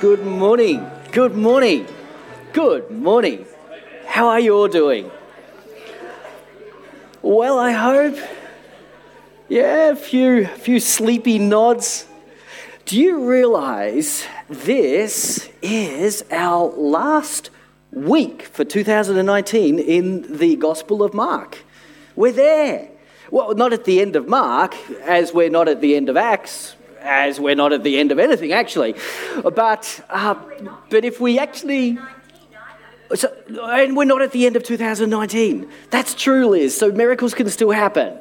Good morning. Good morning. Good morning. How are you all doing? Well, I hope. Yeah, a few, few sleepy nods. Do you realize this is our last week for 2019 in the Gospel of Mark? We're there. Well, not at the end of Mark, as we're not at the end of Acts, as we're not at the end of anything, actually. But, uh, but if we actually. So, and we're not at the end of 2019. That's true, Liz. So miracles can still happen.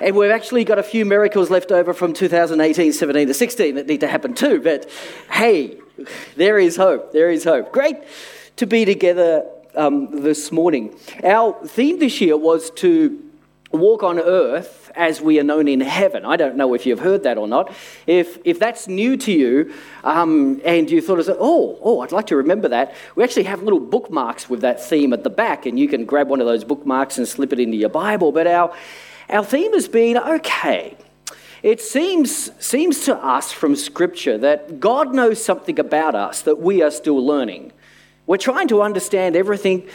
And we've actually got a few miracles left over from 2018, 17 to 16 that need to happen too. But hey, there is hope. There is hope. Great to be together um, this morning. Our theme this year was to walk on earth as we are known in heaven. I don't know if you've heard that or not. If, if that's new to you um, and you thought, oh, oh, I'd like to remember that, we actually have little bookmarks with that theme at the back, and you can grab one of those bookmarks and slip it into your Bible. But our, our theme has been okay. It seems, seems to us from Scripture that God knows something about us that we are still learning. We're trying to understand everything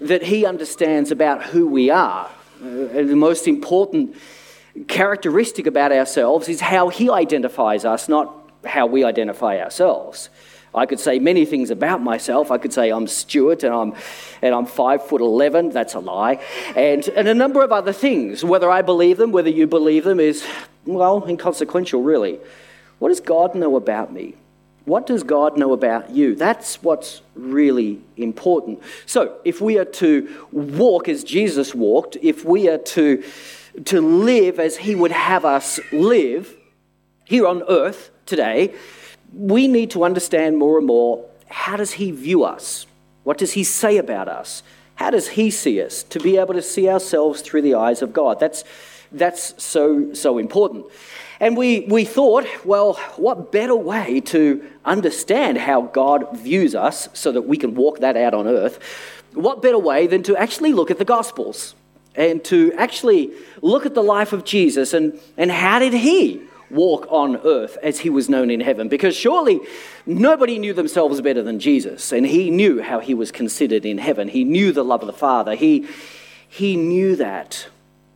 that He understands about who we are. Uh, the most important characteristic about ourselves is how He identifies us, not how we identify ourselves. I could say many things about myself. I could say I'm Stewart and I'm, and I'm five foot 11. That's a lie. And, and a number of other things. Whether I believe them, whether you believe them, is, well, inconsequential, really. What does God know about me? What does God know about you? That's what's really important. So, if we are to walk as Jesus walked, if we are to, to live as He would have us live here on earth today, we need to understand more and more how does He view us? What does He say about us? How does He see us? To be able to see ourselves through the eyes of God. That's, that's so, so important. And we, we thought, well, what better way to understand how God views us so that we can walk that out on earth? What better way than to actually look at the Gospels and to actually look at the life of Jesus and, and how did he walk on earth as he was known in heaven? Because surely nobody knew themselves better than Jesus, and he knew how he was considered in heaven. He knew the love of the Father. He, he knew that,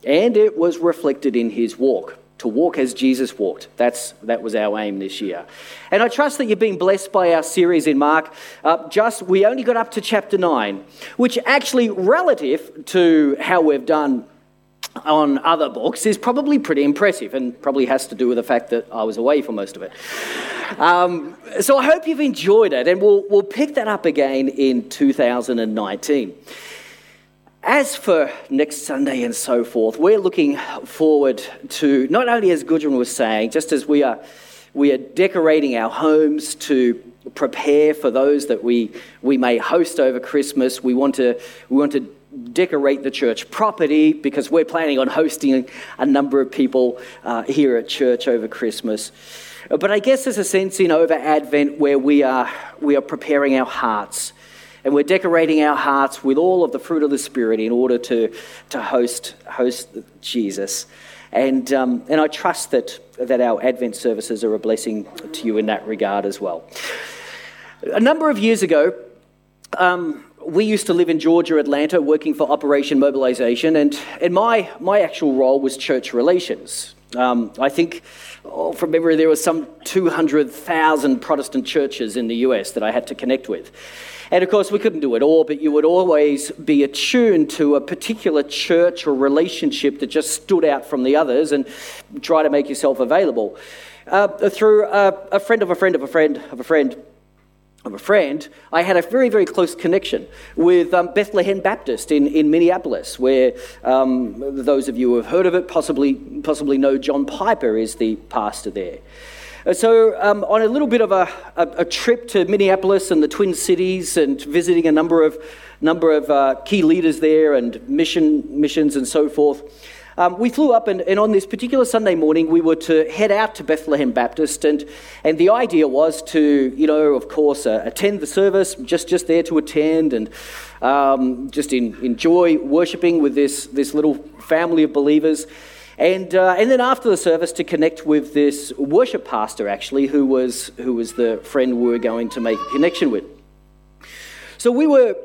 and it was reflected in his walk to walk as Jesus walked. That's, that was our aim this year. And I trust that you've been blessed by our series in Mark. Uh, just, we only got up to chapter 9, which actually, relative to how we've done on other books, is probably pretty impressive and probably has to do with the fact that I was away for most of it. Um, so I hope you've enjoyed it, and we'll, we'll pick that up again in 2019. As for next Sunday and so forth, we're looking forward to not only, as Gudrun was saying, just as we are, we are decorating our homes to prepare for those that we, we may host over Christmas. We want to, we want to decorate the church property because we're planning on hosting a number of people uh, here at church over Christmas. But I guess there's a sense in over Advent where we are, we are preparing our hearts and we're decorating our hearts with all of the fruit of the Spirit in order to, to host, host Jesus. And, um, and I trust that, that our Advent services are a blessing to you in that regard as well. A number of years ago, um, we used to live in Georgia, Atlanta, working for Operation Mobilization, and, and my, my actual role was church relations. Um, I think, oh, from memory, there were some 200,000 Protestant churches in the US that I had to connect with. And of course, we couldn't do it all, but you would always be attuned to a particular church or relationship that just stood out from the others and try to make yourself available. Uh, through a, a friend of a friend of a friend of a friend, of a friend, I had a very, very close connection with um, Bethlehem Baptist in, in Minneapolis, where um, those of you who have heard of it possibly, possibly know John Piper is the pastor there. Uh, so, um, on a little bit of a, a, a, trip to Minneapolis and the Twin Cities and visiting a number of, number of uh, key leaders there and mission, missions and so forth, um, we flew up, and, and, on this particular Sunday morning, we were to head out to Bethlehem Baptist. And, and the idea was to, you know, of course, uh, attend the service, just, just there to attend and um, just in, enjoy worshiping with this, this little family of believers. And, uh, and then after the service, to connect with this worship pastor, actually, who was, who was the friend we were going to make a connection with. So we were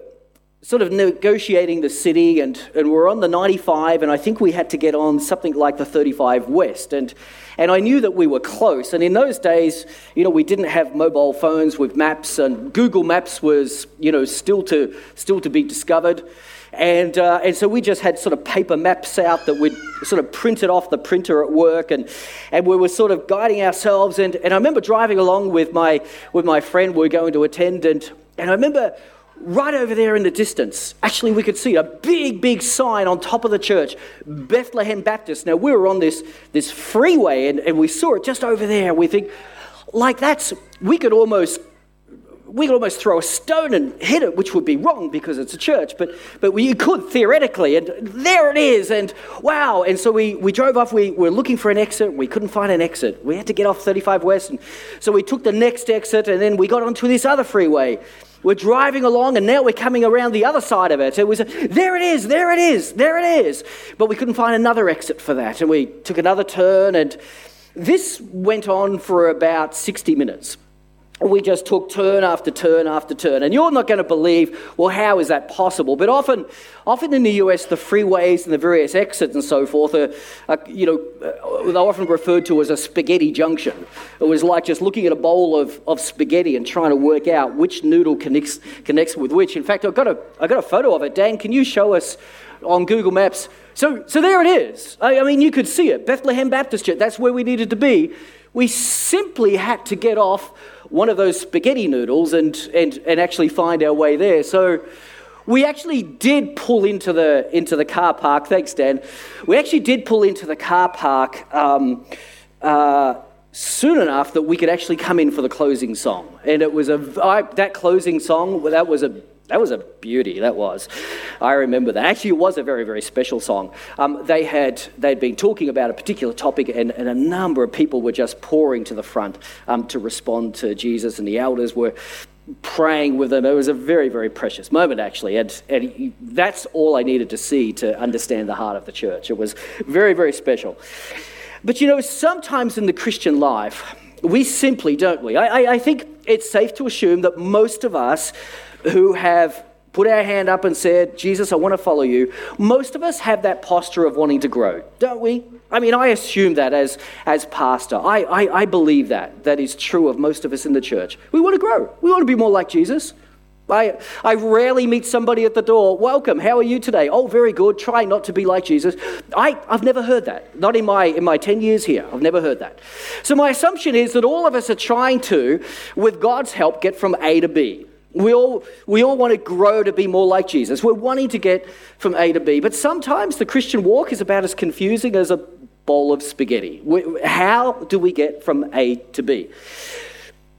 sort of negotiating the city, and, and we're on the 95, and I think we had to get on something like the 35 West. And, and I knew that we were close. And in those days, you know, we didn't have mobile phones with maps, and Google Maps was, you know, still to, still to be discovered. And, uh, and so we just had sort of paper maps out that we'd sort of printed off the printer at work, and, and we were sort of guiding ourselves. And, and I remember driving along with my, with my friend we were going to attend, and, and I remember right over there in the distance, actually, we could see a big, big sign on top of the church Bethlehem Baptist. Now, we were on this, this freeway, and, and we saw it just over there. We think, like that's, we could almost we could almost throw a stone and hit it, which would be wrong because it's a church, but, but we could theoretically. And there it is. And wow. And so we, we drove off. We were looking for an exit. We couldn't find an exit. We had to get off 35 West. And so we took the next exit and then we got onto this other freeway. We're driving along and now we're coming around the other side of it. It was, there it is, there it is, there it is. But we couldn't find another exit for that. And we took another turn and this went on for about 60 minutes we just took turn after turn after turn. And you're not going to believe, well, how is that possible? But often, often in the US, the freeways and the various exits and so forth are, are you know, uh, they're often referred to as a spaghetti junction. It was like just looking at a bowl of, of spaghetti and trying to work out which noodle connects, connects with which. In fact, I've got, a, I've got a photo of it. Dan, can you show us on Google Maps? So, so there it is. I, I mean, you could see it. Bethlehem Baptist Church, that's where we needed to be. We simply had to get off one of those spaghetti noodles and, and, and actually find our way there. So we actually did pull into the, into the car park. Thanks, Dan. We actually did pull into the car park um, uh, soon enough that we could actually come in for the closing song. And it was a, I, that closing song, that was a that was a beauty, that was. I remember that. Actually, it was a very, very special song. Um, they had, they'd been talking about a particular topic, and, and a number of people were just pouring to the front um, to respond to Jesus, and the elders were praying with them. It was a very, very precious moment, actually. And, and that's all I needed to see to understand the heart of the church. It was very, very special. But you know, sometimes in the Christian life, we simply, don't we? I, I, I think it's safe to assume that most of us who have put our hand up and said, Jesus, I want to follow you, most of us have that posture of wanting to grow, don't we? I mean, I assume that as, as pastor. I, I, I believe that. That is true of most of us in the church. We want to grow, we want to be more like Jesus. I, I rarely meet somebody at the door. Welcome, how are you today? Oh, very good. Try not to be like Jesus. I, I've never heard that. Not in my, in my 10 years here. I've never heard that. So, my assumption is that all of us are trying to, with God's help, get from A to B. We all, we all want to grow to be more like Jesus. We're wanting to get from A to B. But sometimes the Christian walk is about as confusing as a bowl of spaghetti. How do we get from A to B?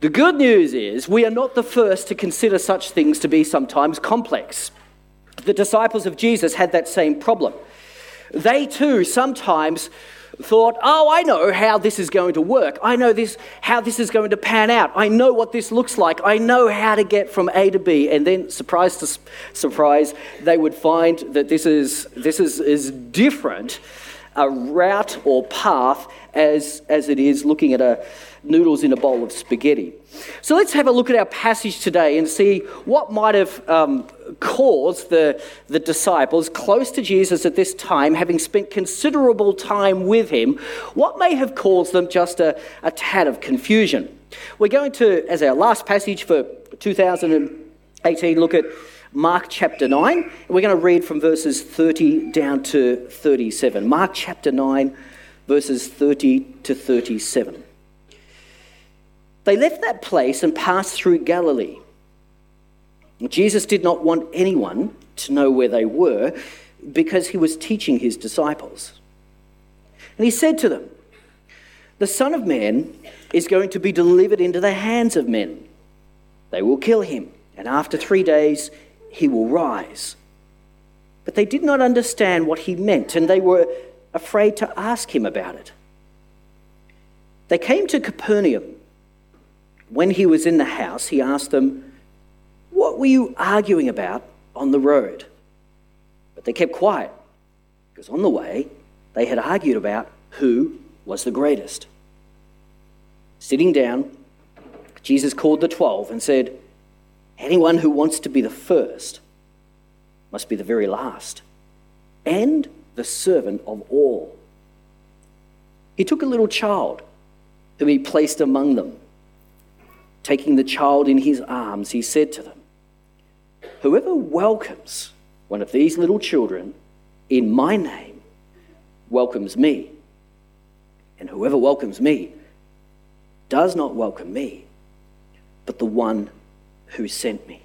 The good news is we are not the first to consider such things to be sometimes complex. The disciples of Jesus had that same problem. They too sometimes thought, oh, I know how this is going to work. I know this, how this is going to pan out. I know what this looks like. I know how to get from A to B. And then, surprise to surprise, they would find that this is, this is as different a route or path as, as it is looking at a noodles in a bowl of spaghetti. So let's have a look at our passage today and see what might have um, caused the, the disciples close to Jesus at this time, having spent considerable time with him, what may have caused them just a, a tad of confusion. We're going to, as our last passage for 2018, look at Mark chapter 9. We're going to read from verses 30 down to 37. Mark chapter 9, verses 30 to 37. They left that place and passed through Galilee. Jesus did not want anyone to know where they were because he was teaching his disciples. And he said to them, The Son of Man is going to be delivered into the hands of men. They will kill him, and after three days he will rise. But they did not understand what he meant, and they were afraid to ask him about it. They came to Capernaum. When he was in the house, he asked them, What were you arguing about on the road? But they kept quiet, because on the way, they had argued about who was the greatest. Sitting down, Jesus called the twelve and said, Anyone who wants to be the first must be the very last and the servant of all. He took a little child whom he placed among them. Taking the child in his arms, he said to them, Whoever welcomes one of these little children in my name welcomes me. And whoever welcomes me does not welcome me, but the one who sent me.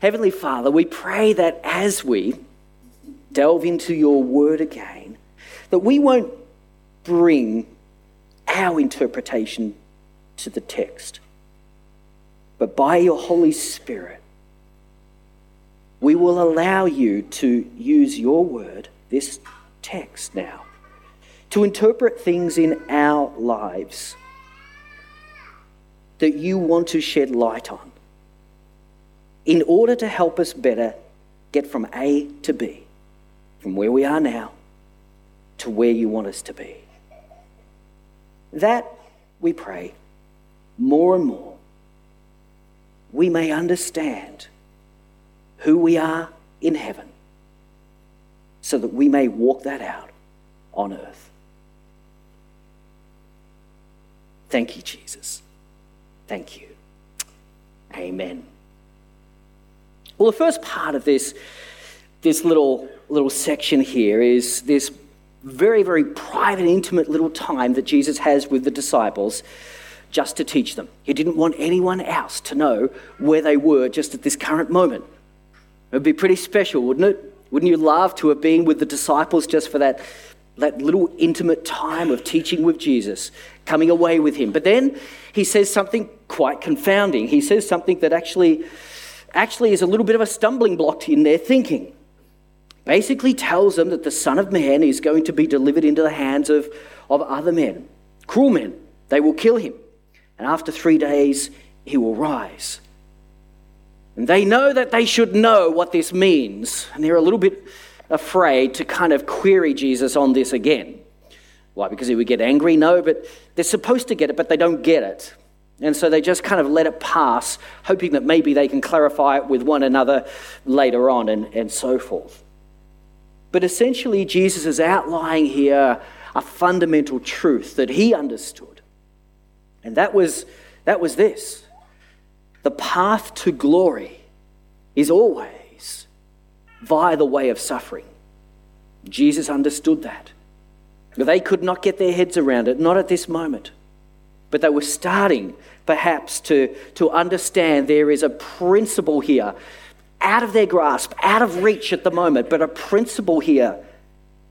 Heavenly Father, we pray that as we delve into your word again, that we won't bring our interpretation to the text, but by your Holy Spirit, we will allow you to use your word, this text now, to interpret things in our lives that you want to shed light on in order to help us better get from A to B, from where we are now to where you want us to be. That, we pray, more and more, we may understand who we are in heaven so that we may walk that out on earth. Thank you, Jesus. Thank you. Amen. Well, the first part of this, this little, little section here is this very, very private, intimate little time that Jesus has with the disciples just to teach them. He didn't want anyone else to know where they were just at this current moment. It would be pretty special, wouldn't it? Wouldn't you love to have been with the disciples just for that, that little intimate time of teaching with Jesus, coming away with him? But then he says something quite confounding. He says something that actually actually is a little bit of a stumbling block in their thinking. Basically tells them that the Son of Man is going to be delivered into the hands of, of other men, cruel men. They will kill him. And after three days, he will rise. And they know that they should know what this means. And they're a little bit afraid to kind of query Jesus on this again. Why? Because he would get angry? No, but they're supposed to get it, but they don't get it. And so they just kind of let it pass, hoping that maybe they can clarify it with one another later on and, and so forth. But essentially, Jesus is outlining here a fundamental truth that he understood. And that was, that was this the path to glory is always via the way of suffering. Jesus understood that. They could not get their heads around it, not at this moment. But they were starting, perhaps, to, to understand there is a principle here out of their grasp, out of reach at the moment, but a principle here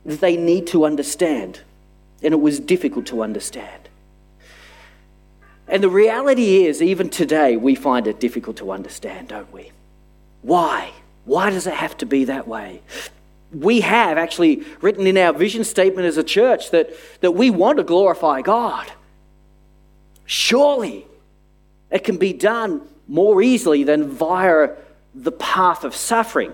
that they need to understand. And it was difficult to understand. And the reality is, even today, we find it difficult to understand, don't we? Why? Why does it have to be that way? We have actually written in our vision statement as a church that, that we want to glorify God. Surely it can be done more easily than via the path of suffering.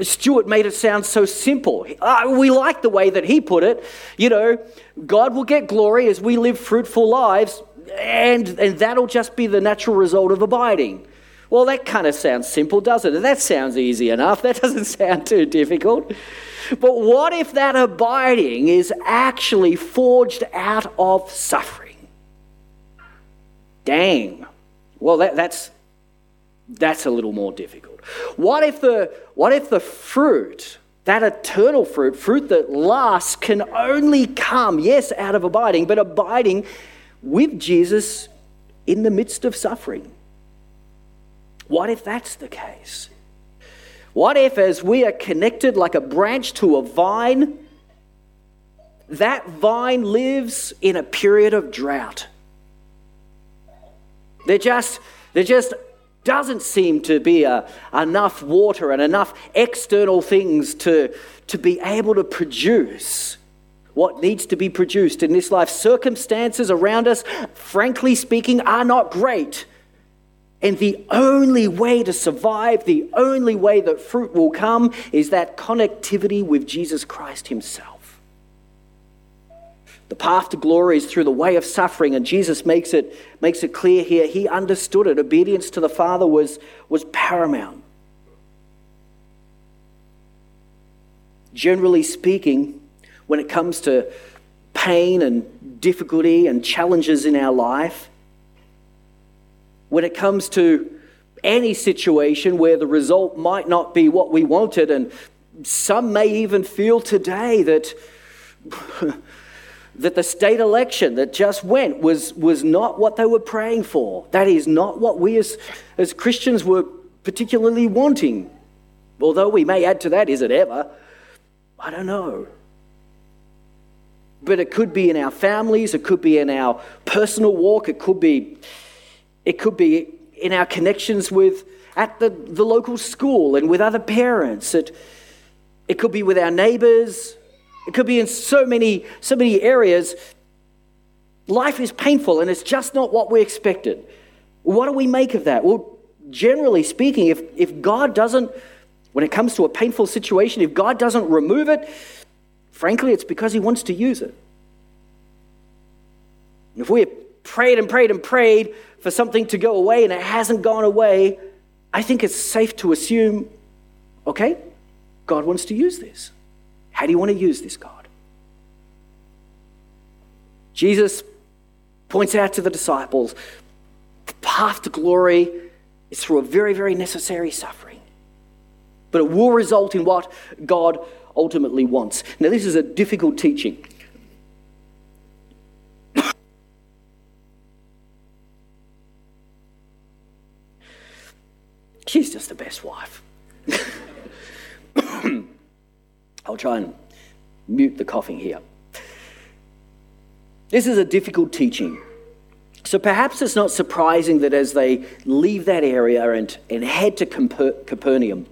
Stuart made it sound so simple. Uh, we like the way that he put it. You know, God will get glory as we live fruitful lives, and, and that'll just be the natural result of abiding. Well, that kind of sounds simple, doesn't it? That sounds easy enough. That doesn't sound too difficult. But what if that abiding is actually forged out of suffering? Dang. Well, that, that's, that's a little more difficult. What if, the, what if the fruit, that eternal fruit, fruit that lasts, can only come, yes, out of abiding, but abiding with Jesus in the midst of suffering? What if that's the case? What if, as we are connected like a branch to a vine, that vine lives in a period of drought? They're just, they're just doesn't seem to be a, enough water and enough external things to, to be able to produce what needs to be produced in this life. Circumstances around us, frankly speaking, are not great. And the only way to survive, the only way that fruit will come, is that connectivity with Jesus Christ Himself. The path to glory is through the way of suffering, and Jesus makes it, makes it clear here. He understood it. Obedience to the Father was, was paramount. Generally speaking, when it comes to pain and difficulty and challenges in our life, when it comes to any situation where the result might not be what we wanted, and some may even feel today that. that the state election that just went was, was not what they were praying for. That is not what we as, as Christians were particularly wanting. Although we may add to that, is it ever? I don't know. But it could be in our families, it could be in our personal walk, it could be it could be in our connections with at the, the local school and with other parents. It, it could be with our neighbors. It could be in so many, so many areas. Life is painful and it's just not what we expected. What do we make of that? Well, generally speaking, if, if God doesn't, when it comes to a painful situation, if God doesn't remove it, frankly, it's because He wants to use it. If we prayed and prayed and prayed for something to go away and it hasn't gone away, I think it's safe to assume okay, God wants to use this. How do you want to use this, God? Jesus points out to the disciples the path to glory is through a very, very necessary suffering, but it will result in what God ultimately wants. Now, this is a difficult teaching. She's just the best wife. I'll try and mute the coughing here. This is a difficult teaching. So perhaps it's not surprising that as they leave that area and, and head to Capernaum,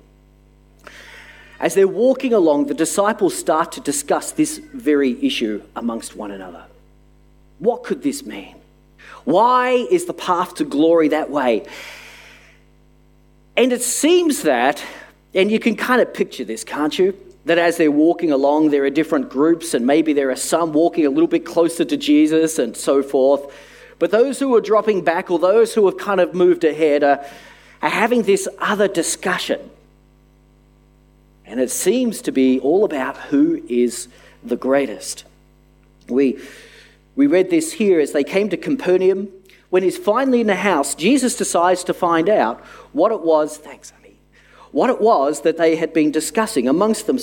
as they're walking along, the disciples start to discuss this very issue amongst one another. What could this mean? Why is the path to glory that way? And it seems that, and you can kind of picture this, can't you? That as they're walking along, there are different groups, and maybe there are some walking a little bit closer to Jesus and so forth. But those who are dropping back, or those who have kind of moved ahead, are, are having this other discussion. And it seems to be all about who is the greatest. We, we read this here as they came to Capernaum. When he's finally in the house, Jesus decides to find out what it was, thanks, what it was that they had been discussing amongst them.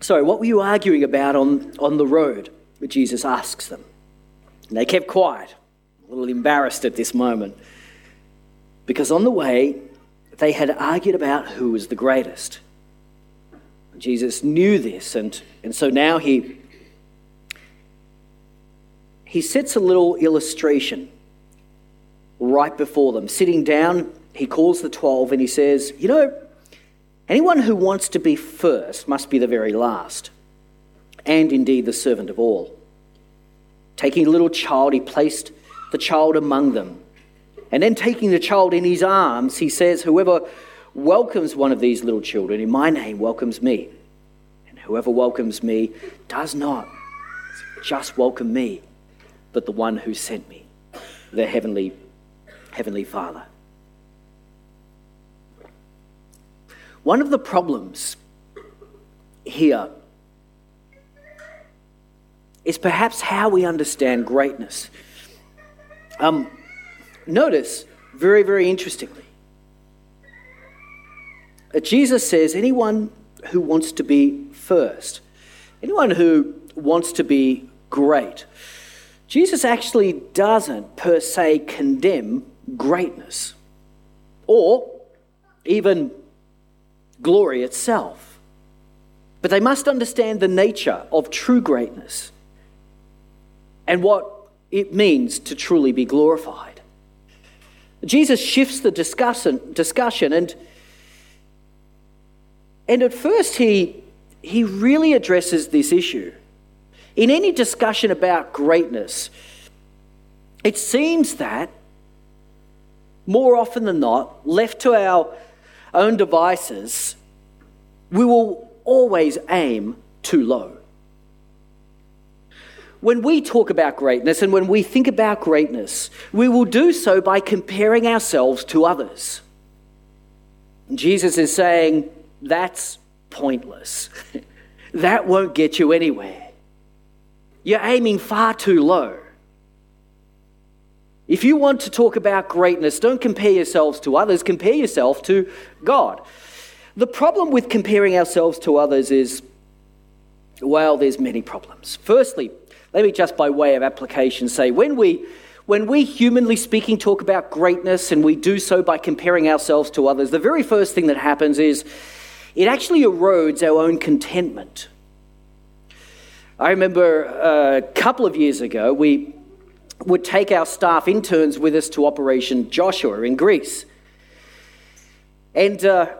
Sorry, what were you arguing about on, on the road? Jesus asks them. And they kept quiet, a little embarrassed at this moment. Because on the way, they had argued about who was the greatest. Jesus knew this, and, and so now he, he sets a little illustration right before them. Sitting down, he calls the 12 and he says, You know, anyone who wants to be first must be the very last, and indeed the servant of all. Taking a little child, he placed the child among them. And then taking the child in his arms, he says, Whoever welcomes one of these little children in my name welcomes me. And whoever welcomes me does not just welcome me, but the one who sent me, the heavenly, heavenly Father. One of the problems here is perhaps how we understand greatness. Um, notice, very, very interestingly, Jesus says anyone who wants to be first, anyone who wants to be great, Jesus actually doesn't per se condemn greatness or even glory itself. But they must understand the nature of true greatness and what it means to truly be glorified. Jesus shifts the discussion, discussion and and at first, he, he really addresses this issue. in any discussion about greatness, it seems that more often than not, left to our own devices, we will always aim too low. When we talk about greatness and when we think about greatness, we will do so by comparing ourselves to others. Jesus is saying that's pointless. that won't get you anywhere. You're aiming far too low. If you want to talk about greatness, don't compare yourselves to others, compare yourself to God. The problem with comparing ourselves to others is, well, there's many problems. Firstly, let me just by way of application say when we when we humanly speaking talk about greatness and we do so by comparing ourselves to others, the very first thing that happens is it actually erodes our own contentment. I remember uh, a couple of years ago, we would take our staff interns with us to Operation Joshua in Greece. And uh,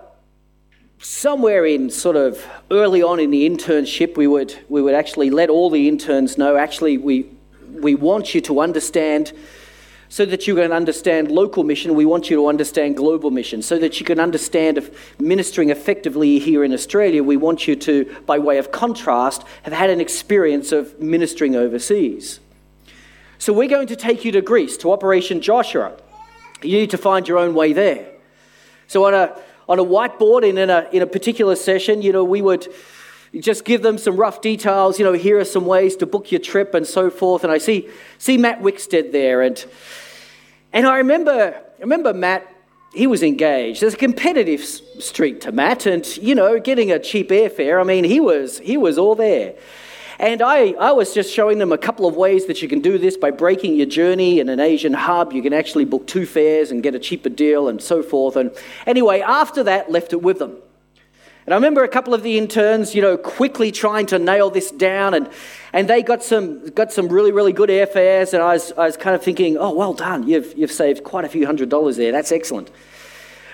somewhere in sort of early on in the internship, we would, we would actually let all the interns know actually, we, we want you to understand so that you can understand local mission, we want you to understand global mission. So that you can understand if ministering effectively here in Australia, we want you to, by way of contrast, have had an experience of ministering overseas. So we're going to take you to Greece, to Operation Joshua. You need to find your own way there. So on a, on a whiteboard in, in, a, in a particular session, you know, we would just give them some rough details. You know, here are some ways to book your trip and so forth. And I see, see Matt Wickstead there. And, and I remember, remember Matt, he was engaged. There's a competitive streak to Matt. And, you know, getting a cheap airfare, I mean, he was, he was all there. And I, I was just showing them a couple of ways that you can do this by breaking your journey in an Asian hub. You can actually book two fares and get a cheaper deal and so forth. And anyway, after that, left it with them. And I remember a couple of the interns, you know, quickly trying to nail this down, and, and they got some, got some really, really good airfares. And I was, I was kind of thinking, oh, well done, you've, you've saved quite a few hundred dollars there. That's excellent.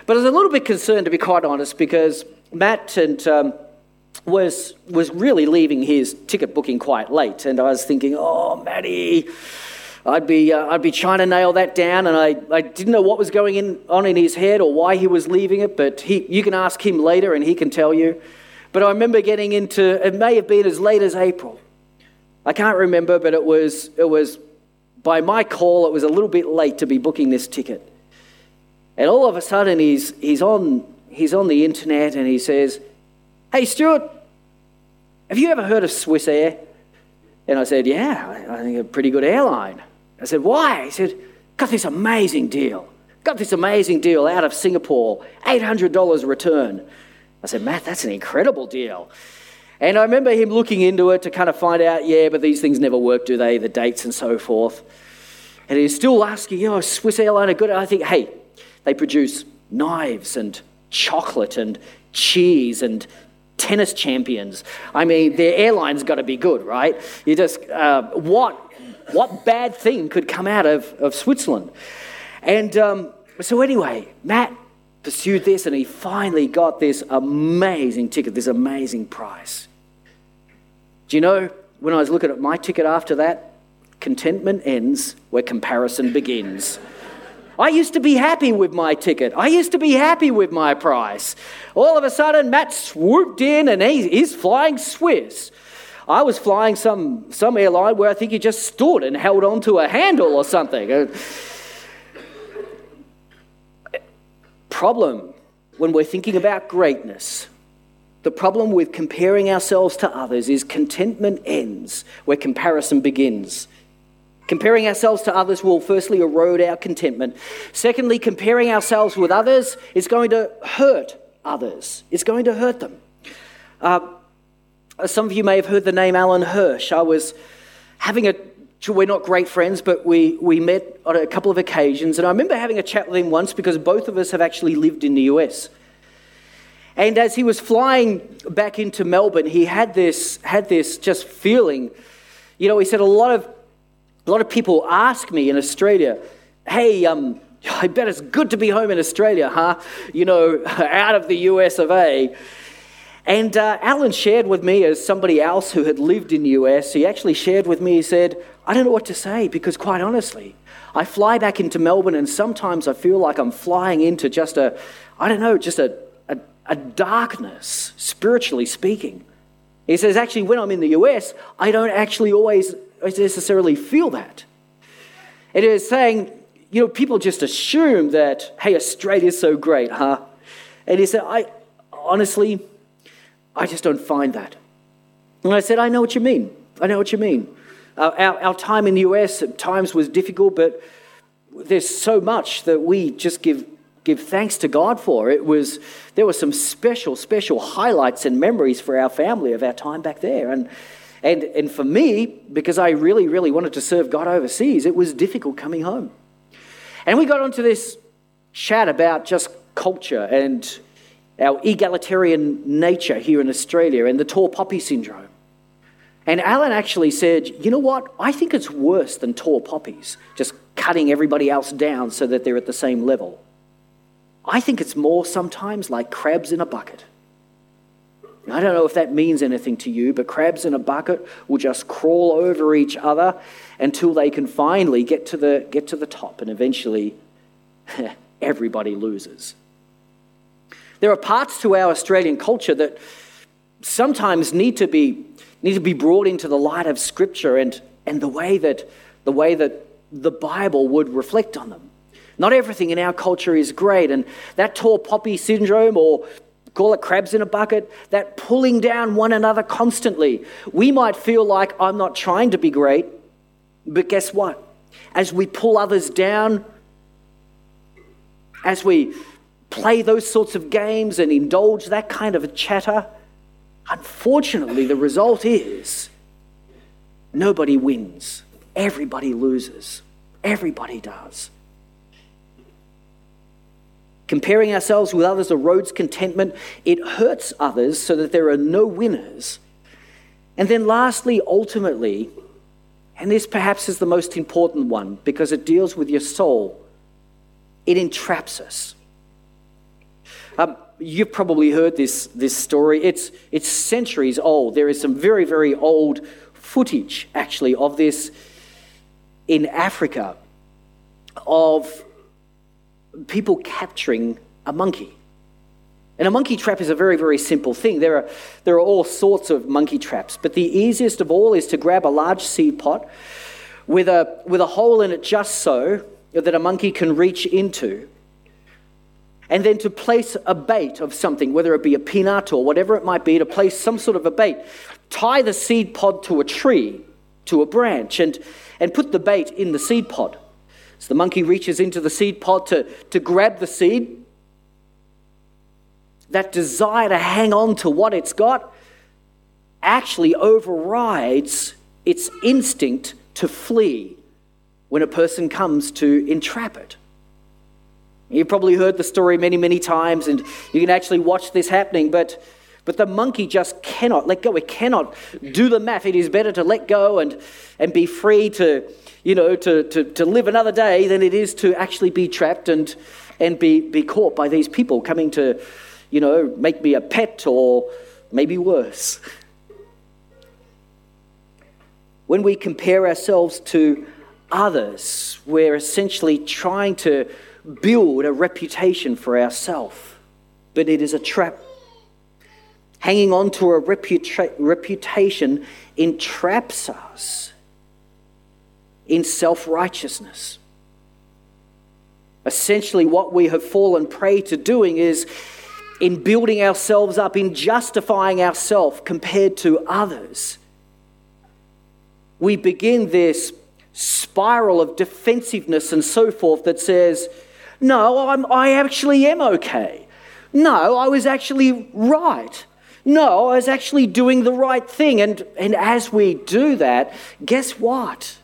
But I was a little bit concerned, to be quite honest, because Matt and um, was, was really leaving his ticket booking quite late. And I was thinking, oh, Matty, I'd be, uh, I'd be trying to nail that down, and I, I didn't know what was going in, on in his head or why he was leaving it, but he, you can ask him later and he can tell you. But I remember getting into, it may have been as late as April. I can't remember, but it was, it was by my call, it was a little bit late to be booking this ticket. And all of a sudden, he's, he's, on, he's on the internet and he says, Hey, Stewart, have you ever heard of Swiss Air? And I said, Yeah, I think a pretty good airline. I said, Why? He said, Got this amazing deal. Got this amazing deal out of Singapore, $800 return. I said, Matt, that's an incredible deal. And I remember him looking into it to kind of find out, yeah, but these things never work, do they? The dates and so forth. And he's still asking, you know, Swiss airline are good. I think, hey, they produce knives and chocolate and cheese and tennis champions. I mean, their airline's got to be good, right? You just, uh, what, what bad thing could come out of, of Switzerland? And um, so, anyway, Matt pursued this and he finally got this amazing ticket, this amazing price. Do you know, when I was looking at my ticket after that, contentment ends where comparison begins. I used to be happy with my ticket. I used to be happy with my price. All of a sudden, Matt swooped in and he, he's flying Swiss. I was flying some, some airline where I think he just stood and held onto a handle or something. Uh, problem when we're thinking about greatness. The problem with comparing ourselves to others is contentment ends where comparison begins. Comparing ourselves to others will firstly erode our contentment. Secondly, comparing ourselves with others is going to hurt others, it's going to hurt them. Uh, some of you may have heard the name Alan Hirsch. I was having a we're not great friends, but we, we met on a couple of occasions. And I remember having a chat with him once because both of us have actually lived in the US. And as he was flying back into Melbourne, he had this, had this just feeling. You know, he said a lot of a lot of people ask me in Australia, hey, um, I bet it's good to be home in Australia, huh? You know, out of the US of A. And uh, Alan shared with me, as somebody else who had lived in the US, he actually shared with me, he said, I don't know what to say because, quite honestly, I fly back into Melbourne and sometimes I feel like I'm flying into just a, I don't know, just a, a, a darkness, spiritually speaking. He says, actually, when I'm in the US, I don't actually always necessarily feel that. It is saying, you know, people just assume that, hey, Australia's so great, huh? And he said, I honestly, I just don't find that. And I said, I know what you mean. I know what you mean. Uh, our, our time in the US at times was difficult, but there's so much that we just give, give thanks to God for. It was, there were some special, special highlights and memories for our family of our time back there. And, and, and for me, because I really, really wanted to serve God overseas, it was difficult coming home. And we got onto this chat about just culture and our egalitarian nature here in Australia and the tall poppy syndrome. And Alan actually said, You know what? I think it's worse than tall poppies, just cutting everybody else down so that they're at the same level. I think it's more sometimes like crabs in a bucket. I don't know if that means anything to you, but crabs in a bucket will just crawl over each other until they can finally get to the, get to the top, and eventually everybody loses. There are parts to our Australian culture that sometimes need to be, need to be brought into the light of Scripture and, and the, way that, the way that the Bible would reflect on them. Not everything in our culture is great, and that tall poppy syndrome, or call it crabs in a bucket, that pulling down one another constantly. We might feel like I'm not trying to be great, but guess what? As we pull others down, as we play those sorts of games and indulge that kind of chatter, unfortunately, the result is nobody wins. Everybody loses. Everybody does. Comparing ourselves with others erodes contentment. It hurts others so that there are no winners. And then, lastly, ultimately, and this perhaps is the most important one because it deals with your soul, it entraps us. Um, you've probably heard this, this story. It's, it's centuries old. There is some very, very old footage, actually, of this in Africa of people capturing a monkey. And a monkey trap is a very, very simple thing. There are, there are all sorts of monkey traps, but the easiest of all is to grab a large seed pot with a, with a hole in it just so that a monkey can reach into and then to place a bait of something, whether it be a peanut or whatever it might be, to place some sort of a bait. Tie the seed pod to a tree, to a branch, and, and put the bait in the seed pod. So the monkey reaches into the seed pod to, to grab the seed. That desire to hang on to what it's got actually overrides its instinct to flee when a person comes to entrap it. You've probably heard the story many, many times, and you can actually watch this happening, but, but the monkey just cannot let go. It cannot do the math. It is better to let go and, and be free to, you know, to, to, to live another day than it is to actually be trapped and, and be, be caught by these people coming to, you know, make me a pet or maybe worse. When we compare ourselves to others, we're essentially trying to build a reputation for ourselves, but it is a trap. Hanging on to a reputa- reputation entraps us in self righteousness. Essentially, what we have fallen prey to doing is in building ourselves up, in justifying ourselves compared to others. We begin this spiral of defensiveness and so forth that says, no, I'm, I actually am okay. No, I was actually right. No, I was actually doing the right thing. And, and as we do that, guess what?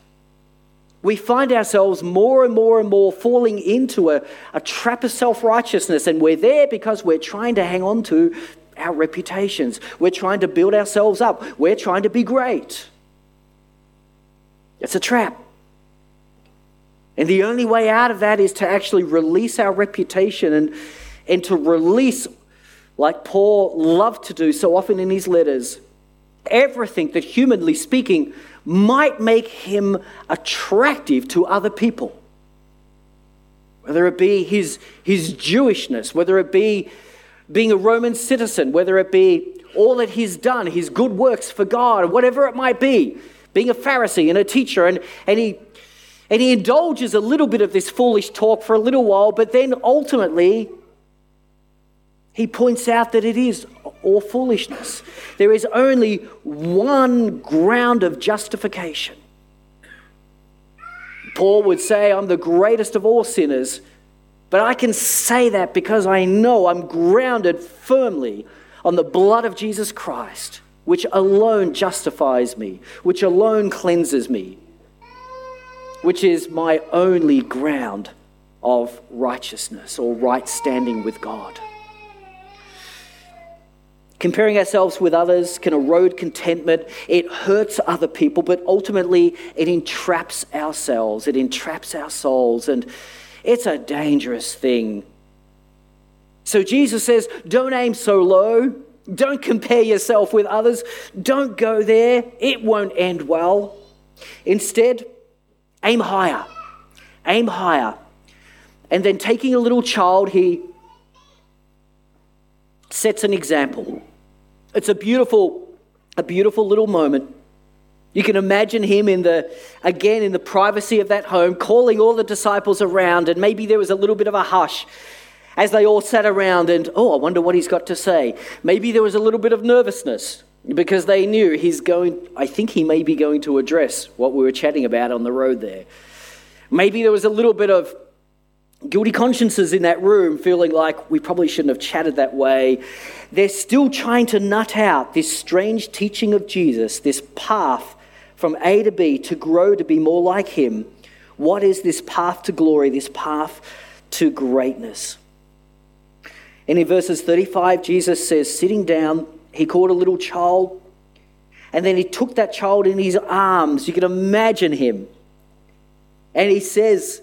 We find ourselves more and more and more falling into a, a trap of self righteousness. And we're there because we're trying to hang on to our reputations. We're trying to build ourselves up. We're trying to be great. It's a trap. And the only way out of that is to actually release our reputation and, and to release like Paul loved to do so often in his letters, everything that, humanly speaking, might make him attractive to other people. Whether it be his, his Jewishness, whether it be being a Roman citizen, whether it be all that he's done, his good works for God, whatever it might be, being a Pharisee and a teacher, and, and, he, and he indulges a little bit of this foolish talk for a little while, but then ultimately he points out that it is all foolishness. There is only one ground of justification. Paul would say, I'm the greatest of all sinners, but I can say that because I know I'm grounded firmly on the blood of Jesus Christ, which alone justifies me, which alone cleanses me, which is my only ground of righteousness or right standing with God. Comparing ourselves with others can erode contentment. It hurts other people, but ultimately it entraps ourselves. It entraps our souls, and it's a dangerous thing. So Jesus says, don't aim so low. Don't compare yourself with others. Don't go there. It won't end well. Instead, aim higher. Aim higher. And then taking a little child, he sets an example. It's a beautiful, a beautiful little moment. You can imagine him in the, again, in the privacy of that home, calling all the disciples around, and maybe there was a little bit of a hush as they all sat around and, oh, I wonder what he's got to say. Maybe there was a little bit of nervousness because they knew he's going, I think he may be going to address what we were chatting about on the road there. Maybe there was a little bit of guilty consciences in that room feeling like we probably shouldn't have chatted that way. They're still trying to nut out this strange teaching of Jesus, this path from A to B to grow to be more like Him. What is this path to glory, this path to greatness? And in verses 35, Jesus says, sitting down, he called a little child, and then he took that child in his arms. You can imagine him. And he says,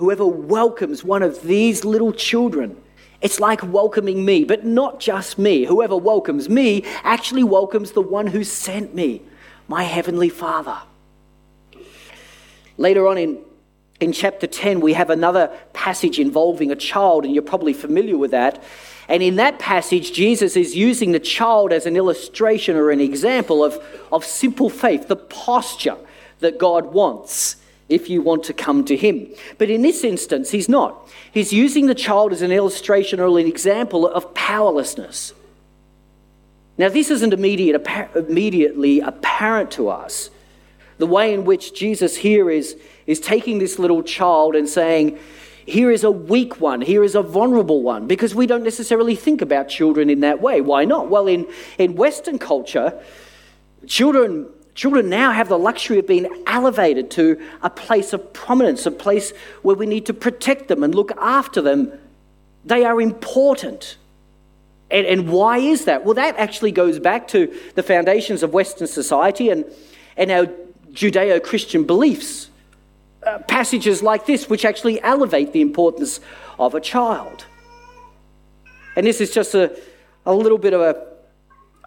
Whoever welcomes one of these little children, it's like welcoming me, but not just me. Whoever welcomes me actually welcomes the one who sent me, my heavenly Father. Later on in, in chapter 10, we have another passage involving a child, and you're probably familiar with that. And in that passage, Jesus is using the child as an illustration or an example of, of simple faith, the posture that God wants if you want to come to him. But in this instance, he's not. He's using the child as an illustration or an example of powerlessness. Now, this isn't immediate, immediately apparent to us. The way in which Jesus here is, is taking this little child and saying, here is a weak one, here is a vulnerable one, because we don't necessarily think about children in that way. Why not? Well, in, in Western culture, children Children now have the luxury of being elevated to a place of prominence, a place where we need to protect them and look after them. They are important. And, and why is that? Well, that actually goes back to the foundations of Western society and, and our Judeo Christian beliefs. Uh, passages like this, which actually elevate the importance of a child. And this is just a, a little bit of a,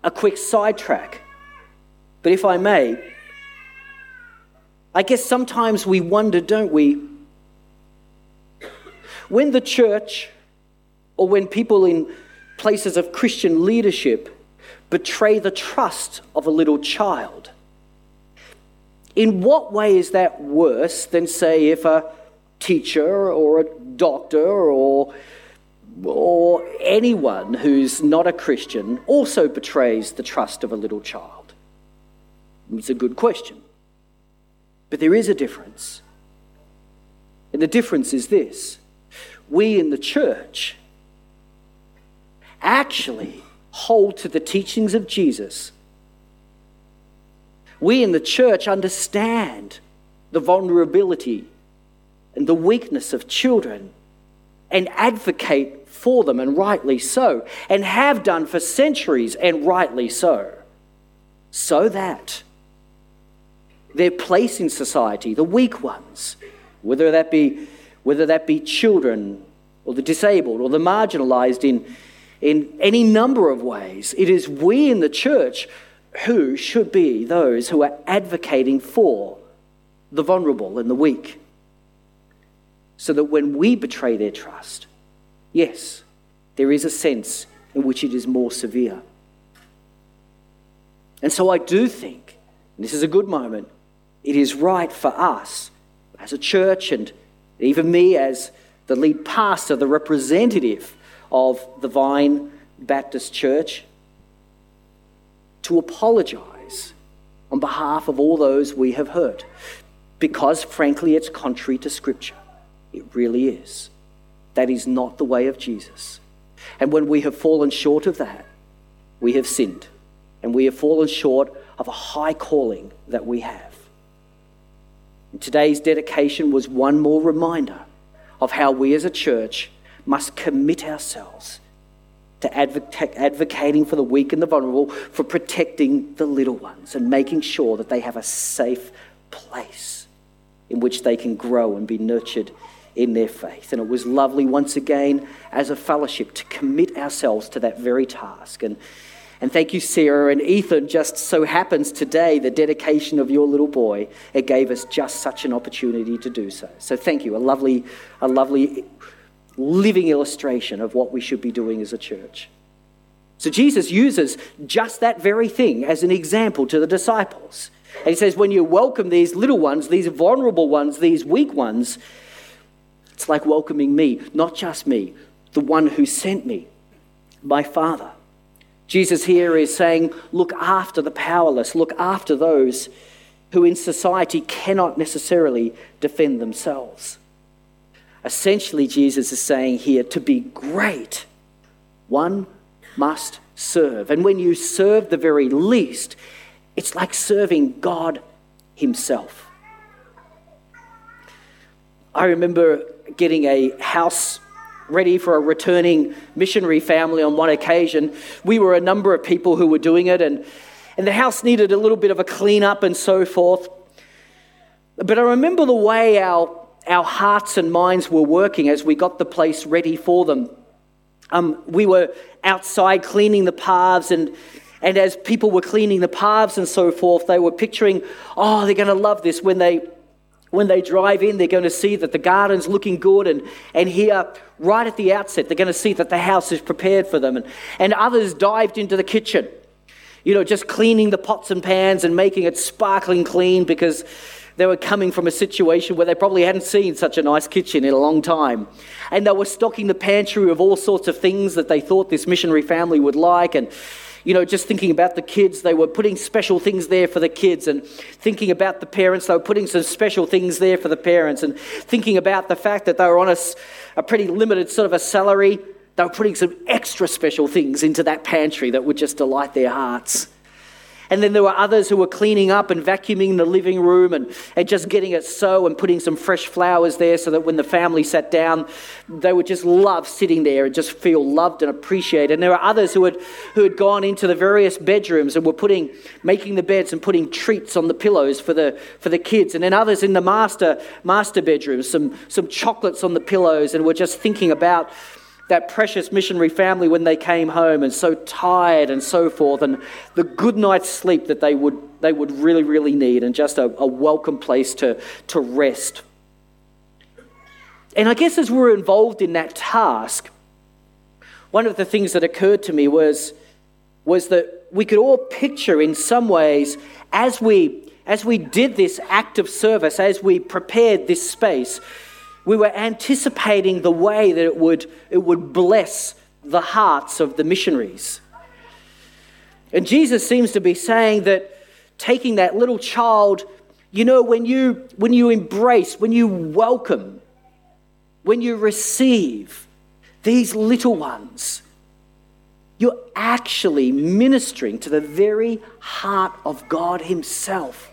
a quick sidetrack. But if I may, I guess sometimes we wonder, don't we? When the church or when people in places of Christian leadership betray the trust of a little child, in what way is that worse than, say, if a teacher or a doctor or, or anyone who's not a Christian also betrays the trust of a little child? It's a good question. But there is a difference. And the difference is this we in the church actually hold to the teachings of Jesus. We in the church understand the vulnerability and the weakness of children and advocate for them, and rightly so, and have done for centuries, and rightly so, so that their place in society, the weak ones, whether that be, whether that be children or the disabled or the marginalized in, in any number of ways. It is we in the church who should be those who are advocating for the vulnerable and the weak. So that when we betray their trust, yes, there is a sense in which it is more severe. And so I do think, and this is a good moment, it is right for us as a church and even me as the lead pastor, the representative of the Vine Baptist Church, to apologize on behalf of all those we have hurt. Because, frankly, it's contrary to Scripture. It really is. That is not the way of Jesus. And when we have fallen short of that, we have sinned. And we have fallen short of a high calling that we have. And today's dedication was one more reminder of how we as a church must commit ourselves to advocating for the weak and the vulnerable, for protecting the little ones, and making sure that they have a safe place in which they can grow and be nurtured in their faith. And it was lovely once again as a fellowship to commit ourselves to that very task. And, and thank you, Sarah and Ethan. Just so happens today, the dedication of your little boy, it gave us just such an opportunity to do so. So thank you. A lovely, a lovely living illustration of what we should be doing as a church. So Jesus uses just that very thing as an example to the disciples. And he says, when you welcome these little ones, these vulnerable ones, these weak ones, it's like welcoming me, not just me, the one who sent me, my Father. Jesus here is saying, look after the powerless, look after those who in society cannot necessarily defend themselves. Essentially, Jesus is saying here to be great, one must serve. And when you serve the very least, it's like serving God Himself. I remember getting a house ready for a returning missionary family on one occasion. We were a number of people who were doing it, and, and the house needed a little bit of a clean up and so forth. But I remember the way our our hearts and minds were working as we got the place ready for them. Um, we were outside cleaning the paths, and, and as people were cleaning the paths and so forth, they were picturing, oh, they're going to love this when they when they drive in, they're going to see that the garden's looking good, and, and here, right at the outset, they're going to see that the house is prepared for them. And, and others dived into the kitchen, you know, just cleaning the pots and pans and making it sparkling clean because they were coming from a situation where they probably hadn't seen such a nice kitchen in a long time. And they were stocking the pantry with all sorts of things that they thought this missionary family would like. And, you know, just thinking about the kids, they were putting special things there for the kids. And thinking about the parents, they were putting some special things there for the parents. And thinking about the fact that they were on a, a pretty limited sort of a salary, they were putting some extra special things into that pantry that would just delight their hearts. And then there were others who were cleaning up and vacuuming the living room and, and just getting it so and putting some fresh flowers there so that when the family sat down, they would just love sitting there and just feel loved and appreciated. And there were others who had, who had gone into the various bedrooms and were putting, making the beds and putting treats on the pillows for the, for the kids. And then others in the master, master bedrooms, some, some chocolates on the pillows and were just thinking about that precious missionary family when they came home and so tired and so forth, and the good night's sleep that they would, they would really, really need, and just a, a welcome place to, to rest. And I guess as we're involved in that task, one of the things that occurred to me was, was that we could all picture in some ways as we, as we did this act of service, as we prepared this space, we were anticipating the way that it would, it would bless the hearts of the missionaries. And Jesus seems to be saying that taking that little child, you know, when you, when you embrace, when you welcome, when you receive these little ones, you're actually ministering to the very heart of God Himself.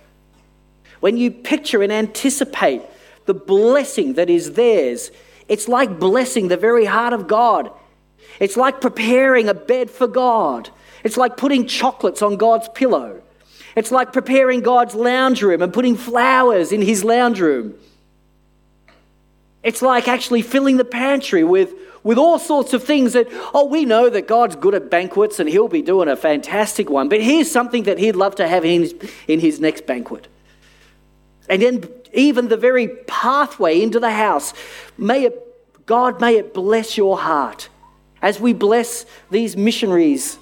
When you picture and anticipate the blessing that is theirs. It's like blessing the very heart of God. It's like preparing a bed for God. It's like putting chocolates on God's pillow. It's like preparing God's lounge room and putting flowers in his lounge room. It's like actually filling the pantry with, with all sorts of things that, oh, we know that God's good at banquets and he'll be doing a fantastic one, but here's something that he'd love to have in his, in his next banquet. And then even the very pathway into the house, may it, God, may it bless your heart. As we bless these missionaries,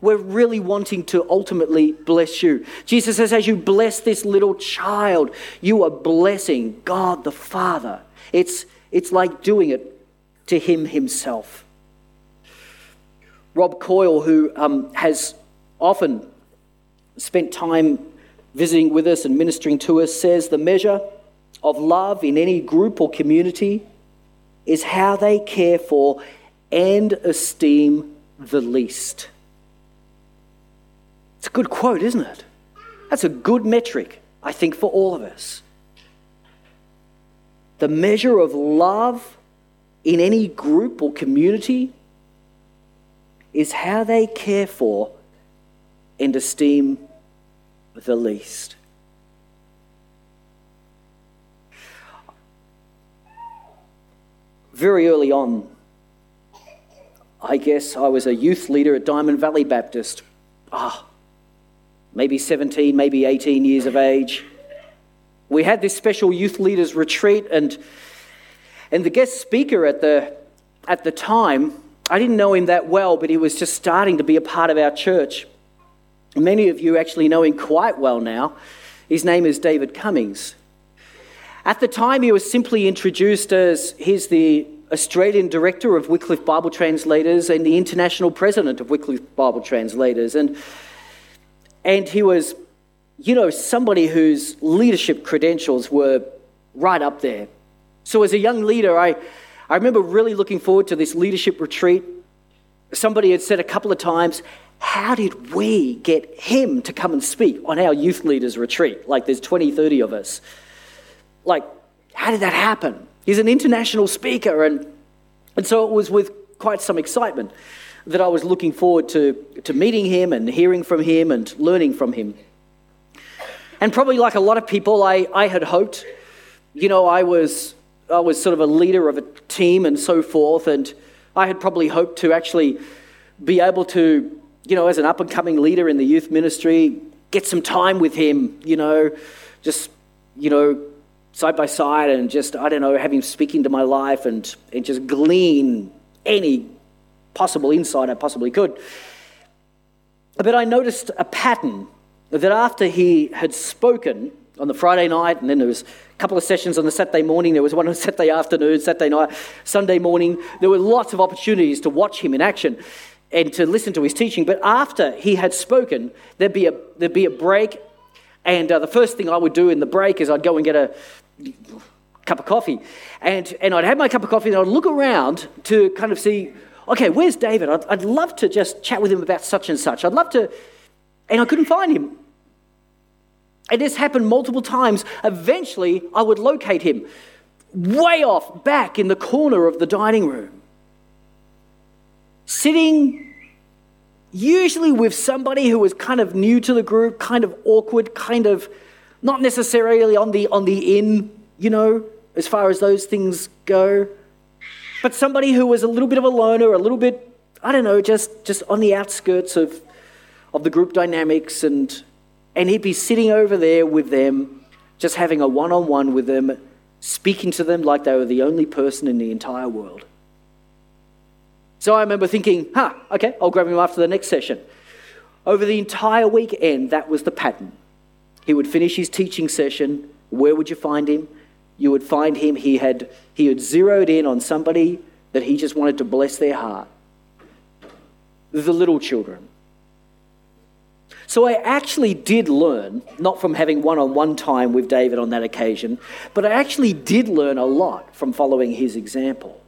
we're really wanting to ultimately bless you. Jesus says, as you bless this little child, you are blessing God the Father. It's, it's like doing it to Him Himself. Rob Coyle, who um, has often spent time visiting with us and ministering to us, says the measure of love in any group or community is how they care for and esteem the least. It's a good quote, isn't it? That's a good metric, I think, for all of us. The measure of love in any group or community is how they care for and esteem the least. Very early on, I guess I was a youth leader at Diamond Valley Baptist. Ah, maybe 17, maybe 18 years of age. We had this special youth leaders retreat, and, and the guest speaker at the, at the time, I didn't know him that well, but he was just starting to be a part of our church. Many of you actually know him quite well now. His name is David Cummings. At the time, he was simply introduced as he's the Australian Director of Wycliffe Bible Translators and the International President of Wycliffe Bible Translators. And, and he was you know, somebody whose leadership credentials were right up there. So, as a young leader, I, I remember really looking forward to this leadership retreat. Somebody had said a couple of times, How did we get him to come and speak on our youth leaders retreat? Like, there's 20, 30 of us. Like, how did that happen? He's an international speaker, and, and so it was with quite some excitement that I was looking forward to, to meeting him and hearing from him and learning from him. And probably like a lot of people, I, I had hoped, you know, I was, I was sort of a leader of a team and so forth, and I had probably hoped to actually be able to, you know, as an up and coming leader in the youth ministry, get some time with him, you know, just, you know, side by side and just, I don't know, have him speak into my life and, and just glean any possible insight I possibly could. But I noticed a pattern that after he had spoken on the Friday night, and then there was a couple of sessions on the Saturday morning, there was one on Saturday afternoon, Saturday night, Sunday morning, there were lots of opportunities to watch him in action and to listen to his teaching. But after he had spoken, there'd be a, there'd be a break, and uh, the first thing I would do in the break is I'd go and get a cup of coffee. And, and I'd have my cup of coffee and I'd look around to kind of see, okay, where's David? I'd, I'd love to just chat with him about such and such. I'd love to and I couldn't find him. And this happened multiple times. Eventually, I would locate him way off back in the corner of the dining room, sitting usually with somebody who was kind of new to the group, kind of awkward, kind of not necessarily on the on the in, you know, as far as those things go, but somebody who was a little bit of a loner, a little bit, I don't know, just just on the outskirts of of the group dynamics, and, and he'd be sitting over there with them, just having a one on one with them, speaking to them like they were the only person in the entire world. So I remember thinking, huh, okay, I'll grab him after the next session. Over the entire weekend, that was the pattern. He would finish his teaching session. Where would you find him? You would find him, he had, he had zeroed in on somebody that he just wanted to bless their heart. The little children. So I actually did learn, not from having one on one time with David on that occasion, but I actually did learn a lot from following his example.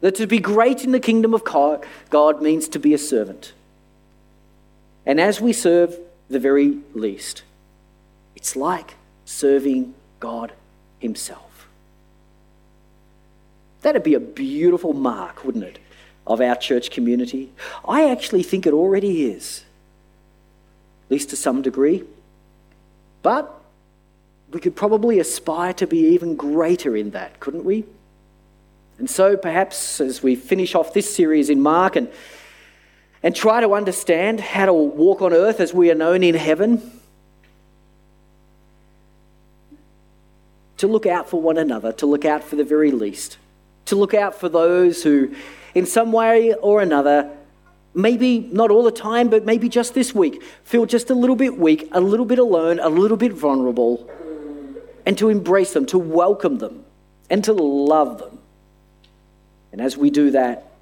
That to be great in the kingdom of God means to be a servant. And as we serve the very least, it's like serving God Himself. That'd be a beautiful mark, wouldn't it? of our church community? I actually think it already is, at least to some degree. But we could probably aspire to be even greater in that, couldn't we? And so perhaps as we finish off this series in Mark and, and try to understand how to walk on earth as we are known in heaven, to look out for one another, to look out for the very least, to look out for those who, in some way or another, maybe not all the time, but maybe just this week, feel just a little bit weak, a little bit alone, a little bit vulnerable, and to embrace them, to welcome them, and to love them. And as we do that,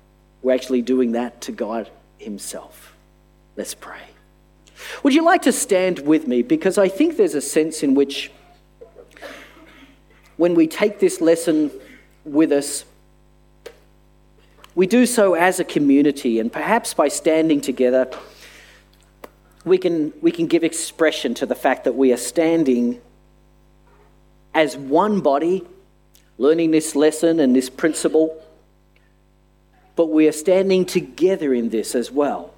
we're actually doing that to God Himself. Let's pray. Would you like to stand with me? Because I think there's a sense in which when we take this lesson with us, we do so as a community, and perhaps by standing together, we can, we can give expression to the fact that we are standing as one body, learning this lesson and this principle, but we are standing together in this as well.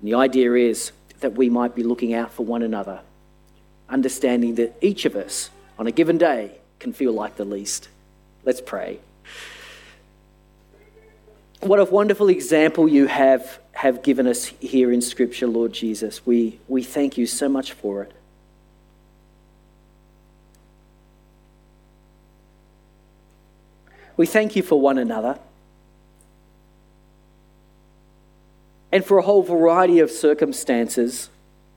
And the idea is that we might be looking out for one another, understanding that each of us on a given day can feel like the least. Let's pray. What a wonderful example you have, have given us here in Scripture, Lord Jesus. We, we thank you so much for it. We thank you for one another and for a whole variety of circumstances.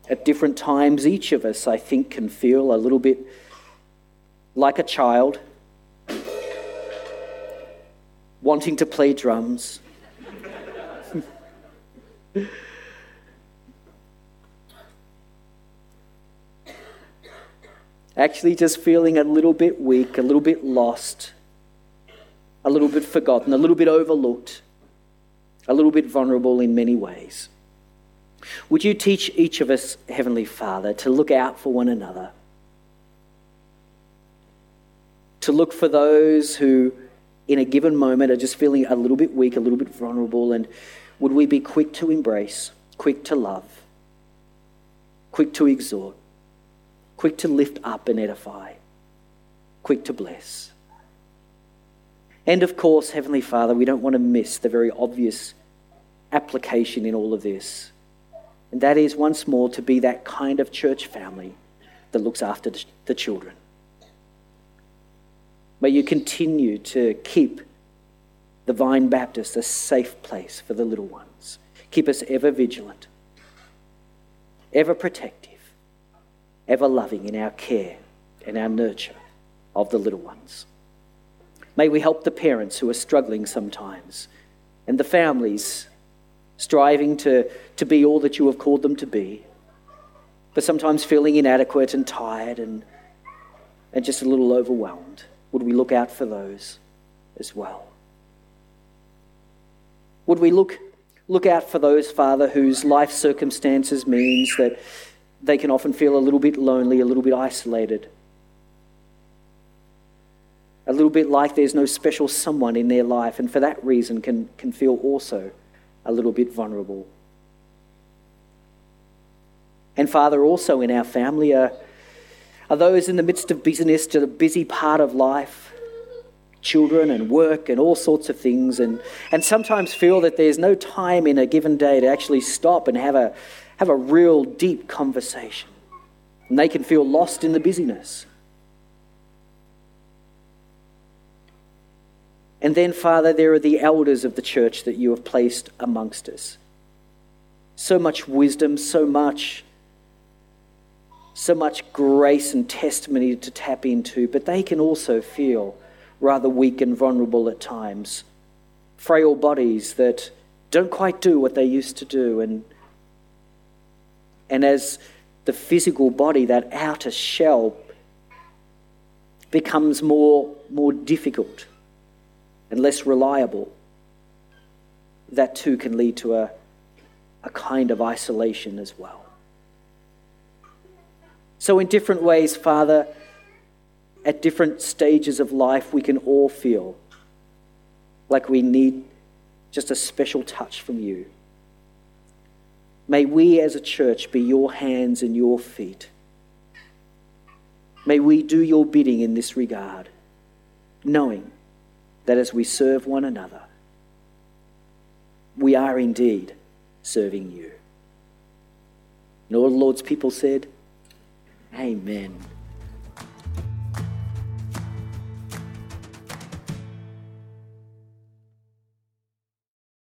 At different times, each of us, I think, can feel a little bit like a child, wanting to play drums. Actually, just feeling a little bit weak, a little bit lost, a little bit forgotten, a little bit overlooked, a little bit vulnerable in many ways. Would you teach each of us, Heavenly Father, to look out for one another? to look for those who, in a given moment, are just feeling a little bit weak, a little bit vulnerable, and would we be quick to embrace, quick to love, quick to exhort, quick to lift up and edify, quick to bless? And of course, Heavenly Father, we don't want to miss the very obvious application in all of this. And that is, once more, to be that kind of church family that looks after the children. May you continue to keep the Vine Baptist a safe place for the little ones. Keep us ever vigilant, ever protective, ever loving in our care and our nurture of the little ones. May we help the parents who are struggling sometimes and the families striving to, to be all that you have called them to be, but sometimes feeling inadequate and tired and, and just a little overwhelmed. Would we look out for those as well? Would we look, look out for those, Father, whose life circumstances means that they can often feel a little bit lonely, a little bit isolated, a little bit like there's no special someone in their life, and for that reason can, can feel also a little bit vulnerable. And Father, also in our family are are those in the midst of busyness, to the busy part of life, children and work and all sorts of things, and, and sometimes feel that there's no time in a given day to actually stop and have a, have a real deep conversation. And they can feel lost in the busyness. And then, Father, there are the elders of the church that you have placed amongst us. So much wisdom, so much so much grace and testimony to tap into, but they can also feel rather weak and vulnerable at times. Frail bodies that don't quite do what they used to do. And, and as the physical body, that outer shell, becomes more, more difficult and less reliable, that too can lead to a, a kind of isolation as well. So, in different ways, Father, at different stages of life, we can all feel like we need just a special touch from you. May we as a church be your hands and your feet, May we do your bidding in this regard, knowing that as we serve one another, we are indeed serving you. And all the Lord's people said, Amen.